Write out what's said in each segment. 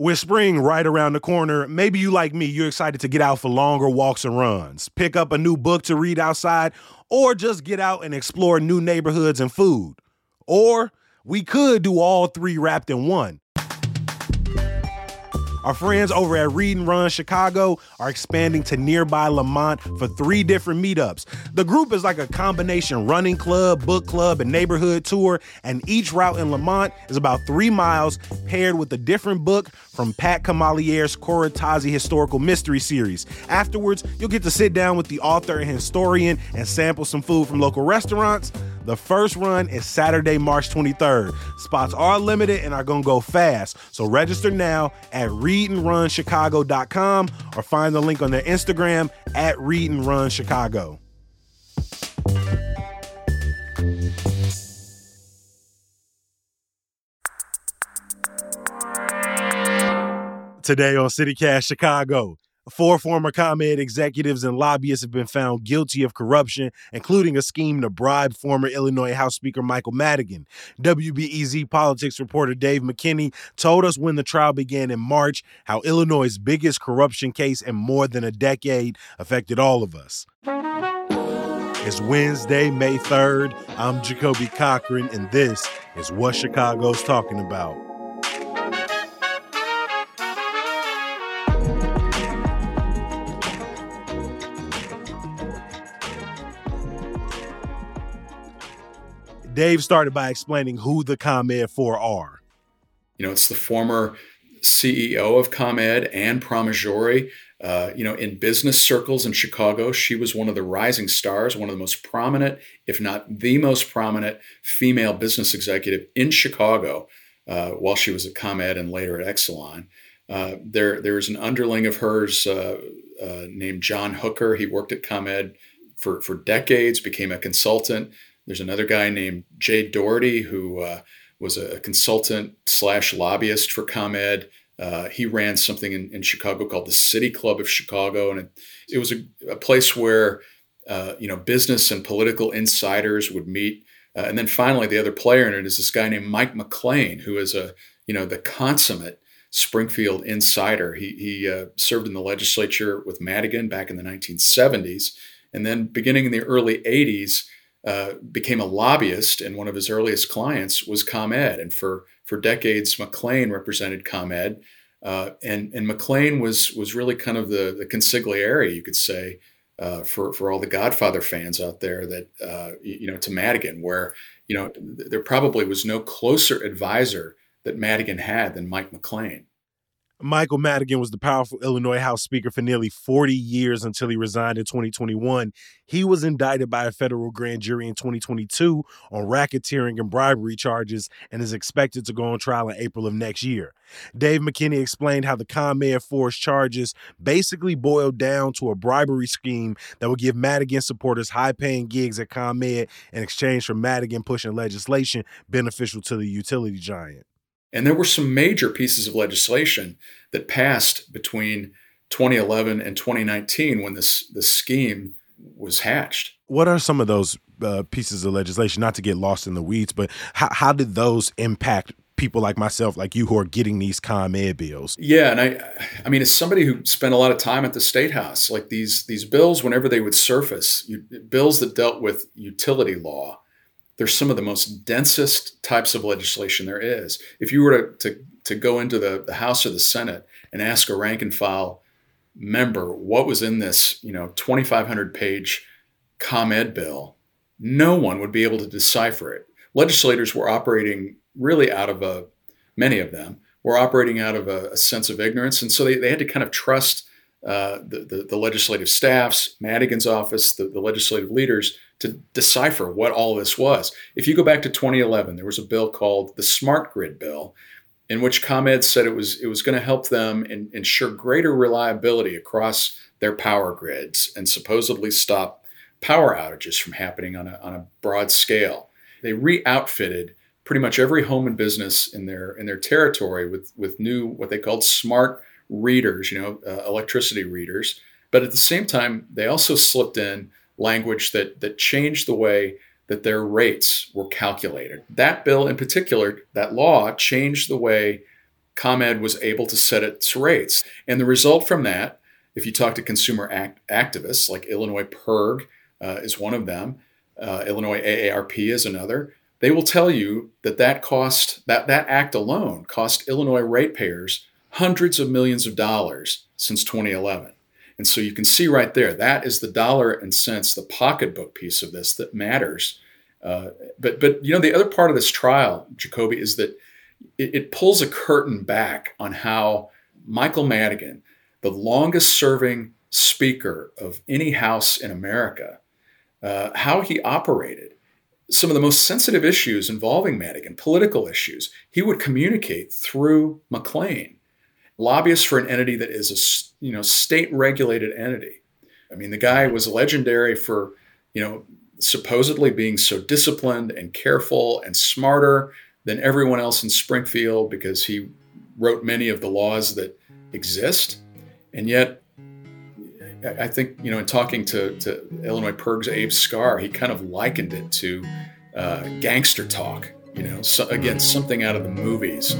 With spring right around the corner, maybe you like me, you're excited to get out for longer walks and runs, pick up a new book to read outside, or just get out and explore new neighborhoods and food. Or we could do all three wrapped in one. Our friends over at Read and Run Chicago are expanding to nearby Lemont for three different meetups. The group is like a combination running club, book club, and neighborhood tour, and each route in Lemont is about three miles paired with a different book from Pat Camalliere's Corretazi Historical Mystery Series. Afterwards, you'll get to sit down with the author and historian and sample some food from local restaurants. The first run is Saturday, March 23rd. Spots are limited and are going to go fast, so register now at readandrunchicago.com or find the link on their Instagram at readandrunchicago. Today on CityCast Chicago, Four former ComEd executives and lobbyists have been found guilty of corruption, including a scheme to bribe former Illinois House Speaker Michael Madigan. WBEZ politics reporter Dave McKinney told us when the trial began in March how Illinois' biggest corruption case in more than a decade affected all of us. It's Wednesday, May 3rd. I'm Jacoby Cochran, and this is what Chicago's talking about. Dave started by explaining who the ComEd 4 are. You know, it's the former CEO of ComEd, Anne Pramaggiore. Uh, you know, in business circles in Chicago, she was one of the rising stars, one of the most prominent, if not the most prominent, female business executive in Chicago uh, while she was at ComEd and later at Exelon. Uh, there, there's an underling of hers uh, uh, named John Hooker. He worked at ComEd for, for decades, became a consultant, there's another guy named Jay Doherty who uh, was a consultant slash lobbyist for ComEd. Uh, he ran something in, in, Chicago called the City Club of Chicago, and it, it was a, a, place where uh, you know business and political insiders would meet. Uh, and then finally, the other player in it is this guy named Mike McClain, who is a you know the consummate Springfield insider. He he uh, served in the legislature with Madigan back in the 1970s, and then beginning in the early 80s uh, became a lobbyist, and one of his earliest clients was ComEd. And for for decades, McClain represented ComEd, uh, and and McClain was was really kind of the the consigliere, you could say, uh, for for all the Godfather fans out there that uh, you know to Madigan, where you know there probably was no closer advisor that Madigan had than Mike McClain. Michael Madigan was the powerful Illinois House Speaker for nearly 40 years until he resigned in 2021. He was indicted by a federal grand jury in 2022 on racketeering and bribery charges and is expected to go on trial in April of next year. Dave McKinney explained how the ComEd Four charges basically boiled down to a bribery scheme that would give Madigan supporters high paying gigs at ComEd in exchange for Madigan pushing legislation beneficial to the utility giant. And there were some major pieces of legislation that passed between 2011 and 2019 when this, this scheme was hatched. What are some of those uh, pieces of legislation? Not to get lost in the weeds, but how, how did those impact people like myself, like you, who are getting these ComEd bills? Yeah, and I, I mean, as somebody who spent a lot of time at the state house, like these these bills, whenever they would surface, you, bills that dealt with utility law, they're some of the most densest types of legislation there is. If you were to, to, to go into the, the House or the Senate and ask a rank and file member what was in this, you know, 2,500 page ComEd bill, no one would be able to decipher it. Legislators were operating really out of a, many of them were operating out of a, a sense of ignorance. And so they, they had to kind of trust uh, the, the, the, legislative staffs, Madigan's office, the, the legislative leaders to decipher what all this was. If you go back to 2011, there was a bill called the Smart Grid Bill, in which ComEd said it was it was going to help them in, ensure greater reliability across their power grids and supposedly stop power outages from happening on a, on a broad scale. They re-outfitted pretty much every home and business in their in their territory with with new what they called smart readers, you know, uh, electricity readers. But at the same time, they also slipped in language that that changed the way that their rates were calculated. That bill in particular, that law changed the way ComEd was able to set its rates. And the result from that, if you talk to consumer act- activists like Illinois PIRG uh, is one of them, uh, Illinois AARP is another, they will tell you that that cost that that act alone cost Illinois ratepayers hundreds of millions of dollars since 2011. And so you can see right there that is the dollar and cents, the pocketbook piece of this that matters. Uh, but but you know the other part of this trial, Jacoby, is that it, it pulls a curtain back on how Michael Madigan, the longest serving speaker of any house in America, uh, how he operated some of the most sensitive issues involving Madigan, political issues, he would communicate through McClain, lobbyists for an entity that is a you know state regulated entity. I mean, the guy was legendary for you know supposedly being so disciplined and careful and smarter than everyone else in Springfield because he wrote many of the laws that exist, and yet I think you know, in talking to, to Illinois PIRG's Abe Scarr, he kind of likened it to uh, gangster talk. You know, so, again, something out of the movies.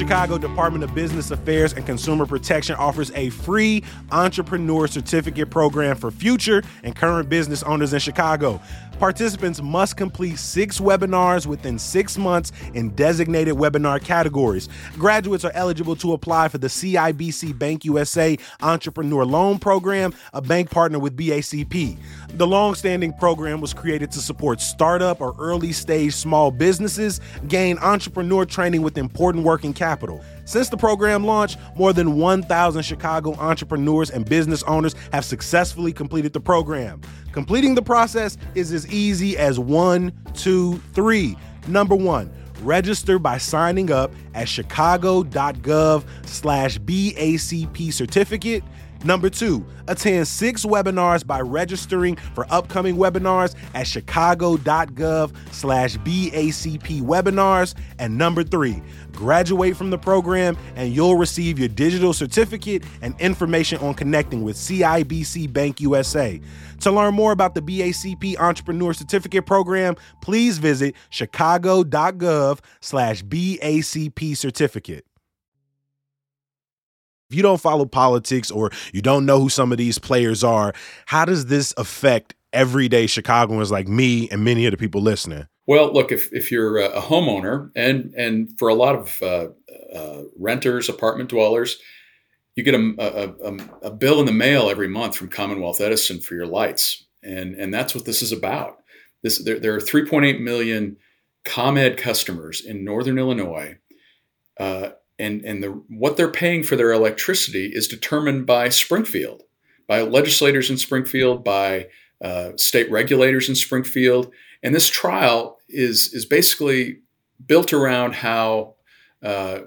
Chicago Department of Business Affairs and Consumer Protection offers a free entrepreneur certificate program for future and current business owners in Chicago. Participants must complete six webinars within six months in designated webinar categories. Graduates are eligible to apply for the CIBC Bank USA Entrepreneur Loan Program, a bank partner with BACP. The long-standing program was created to support startup or early stage small businesses gain entrepreneur training with important working capital. Since the program launched, more than 1,000 Chicago entrepreneurs and business owners have successfully completed the program. Completing the process is as easy as one, two, three. Number one, register by signing up at chicago.gov slash BACP certificate. Number two, attend six webinars by registering for upcoming webinars at chicago.gov slash BACP webinars. And number three, graduate from the program and you'll receive your digital certificate and information on connecting with CIBC Bank USA. To learn more about the BACP Entrepreneur Certificate Program, please visit chicago.gov slash BACP certificate if you don't follow politics or you don't know who some of these players are, how does this affect everyday Chicagoans like me and many of the people listening? Well, look, if, if you're a homeowner and and for a lot of uh, uh, renters, apartment dwellers, you get a, a, a, bill in the mail every month from Commonwealth Edison for your lights, and and that's what this is about. This there, there are 3.8 million ComEd customers in Northern Illinois. Uh, and and the what they're paying for their electricity is determined by Springfield, by legislators in Springfield, by uh, state regulators in Springfield, and this trial is is basically built around how uh,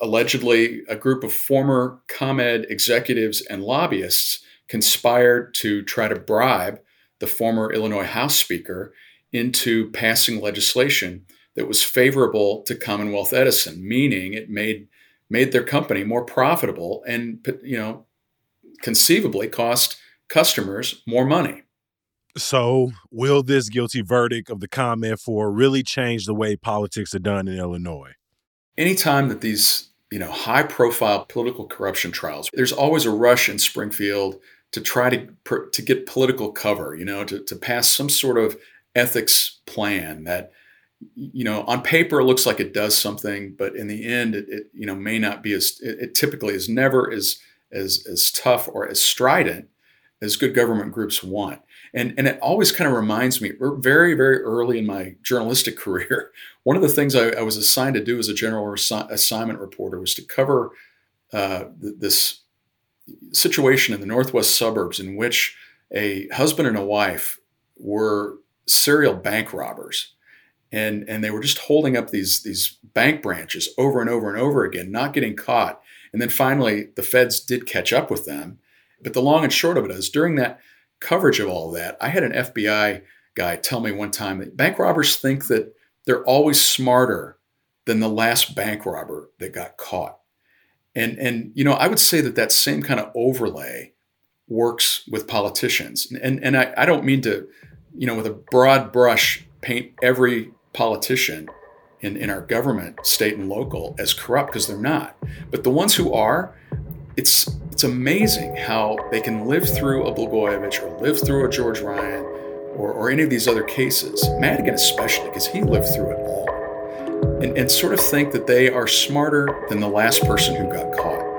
allegedly a group of former ComEd executives and lobbyists conspired to try to bribe the former Illinois House Speaker into passing legislation that was favorable to Commonwealth Edison, meaning it made made their company more profitable and you know conceivably cost customers more money. So, will this guilty verdict of the ComEd Four really change the way politics are done in Illinois? Anytime that these, you know, high profile political corruption trials, there's always a rush in Springfield to try to to get political cover, you know, to, to pass some sort of ethics plan that you know, on paper it looks like it does something, but in the end, it, it you know may not be as it, it, typically is never as as as tough or as strident as good government groups want. And and it always kind of reminds me, very very early in my journalistic career, one of the things I, I was assigned to do as a general assi- assignment reporter was to cover uh, th- this situation in the northwest suburbs in which a husband and a wife were serial bank robbers and and they were just holding up these these bank branches over and over and over again, not getting caught. And then finally, the feds did catch up with them. But the long and short of it is, during that coverage of all that, I had an FBI guy tell me one time that bank robbers think that they're always smarter than the last bank robber that got caught. And, and you know, I would say that that same kind of overlay works with politicians. And, and I, I don't mean to, you know, with a broad brush paint every politician in, in our government, state and local, as corrupt because they're not. But the ones who are, it's it's amazing how they can live through a Blagojevich or live through a George Ryan or, or any of these other cases, Madigan especially, because he lived through it all, and, and sort of think that they are smarter than the last person who got caught.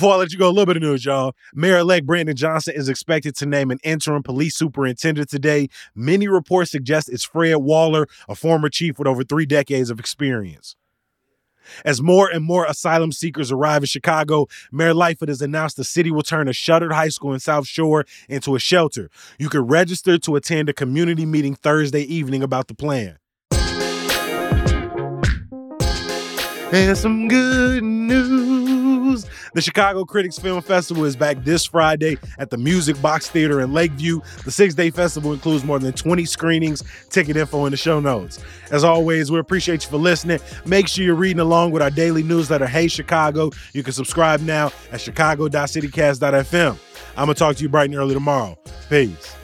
Before I let you go, a little bit of news, y'all. Mayor elect Brandon Johnson is expected to name an interim police superintendent today. Many reports suggest it's Fred Waller, a former chief with over three decades of experience. As more and more asylum seekers arrive in Chicago, Mayor Lightfoot has announced the city will turn a shuttered high school in South Shore into a shelter. You can register to attend a community meeting Thursday evening about the plan. And some good news. The Chicago Critics Film Festival is back this Friday at the Music Box Theater in Lakeview. The six day festival includes more than 20 screenings. Ticket info in the show notes. As always, we appreciate you for listening. Make sure you're reading along with our daily newsletter, Hey Chicago. You can subscribe now at chicago.citycast.fm. I'm going to talk to you bright and early tomorrow. Peace.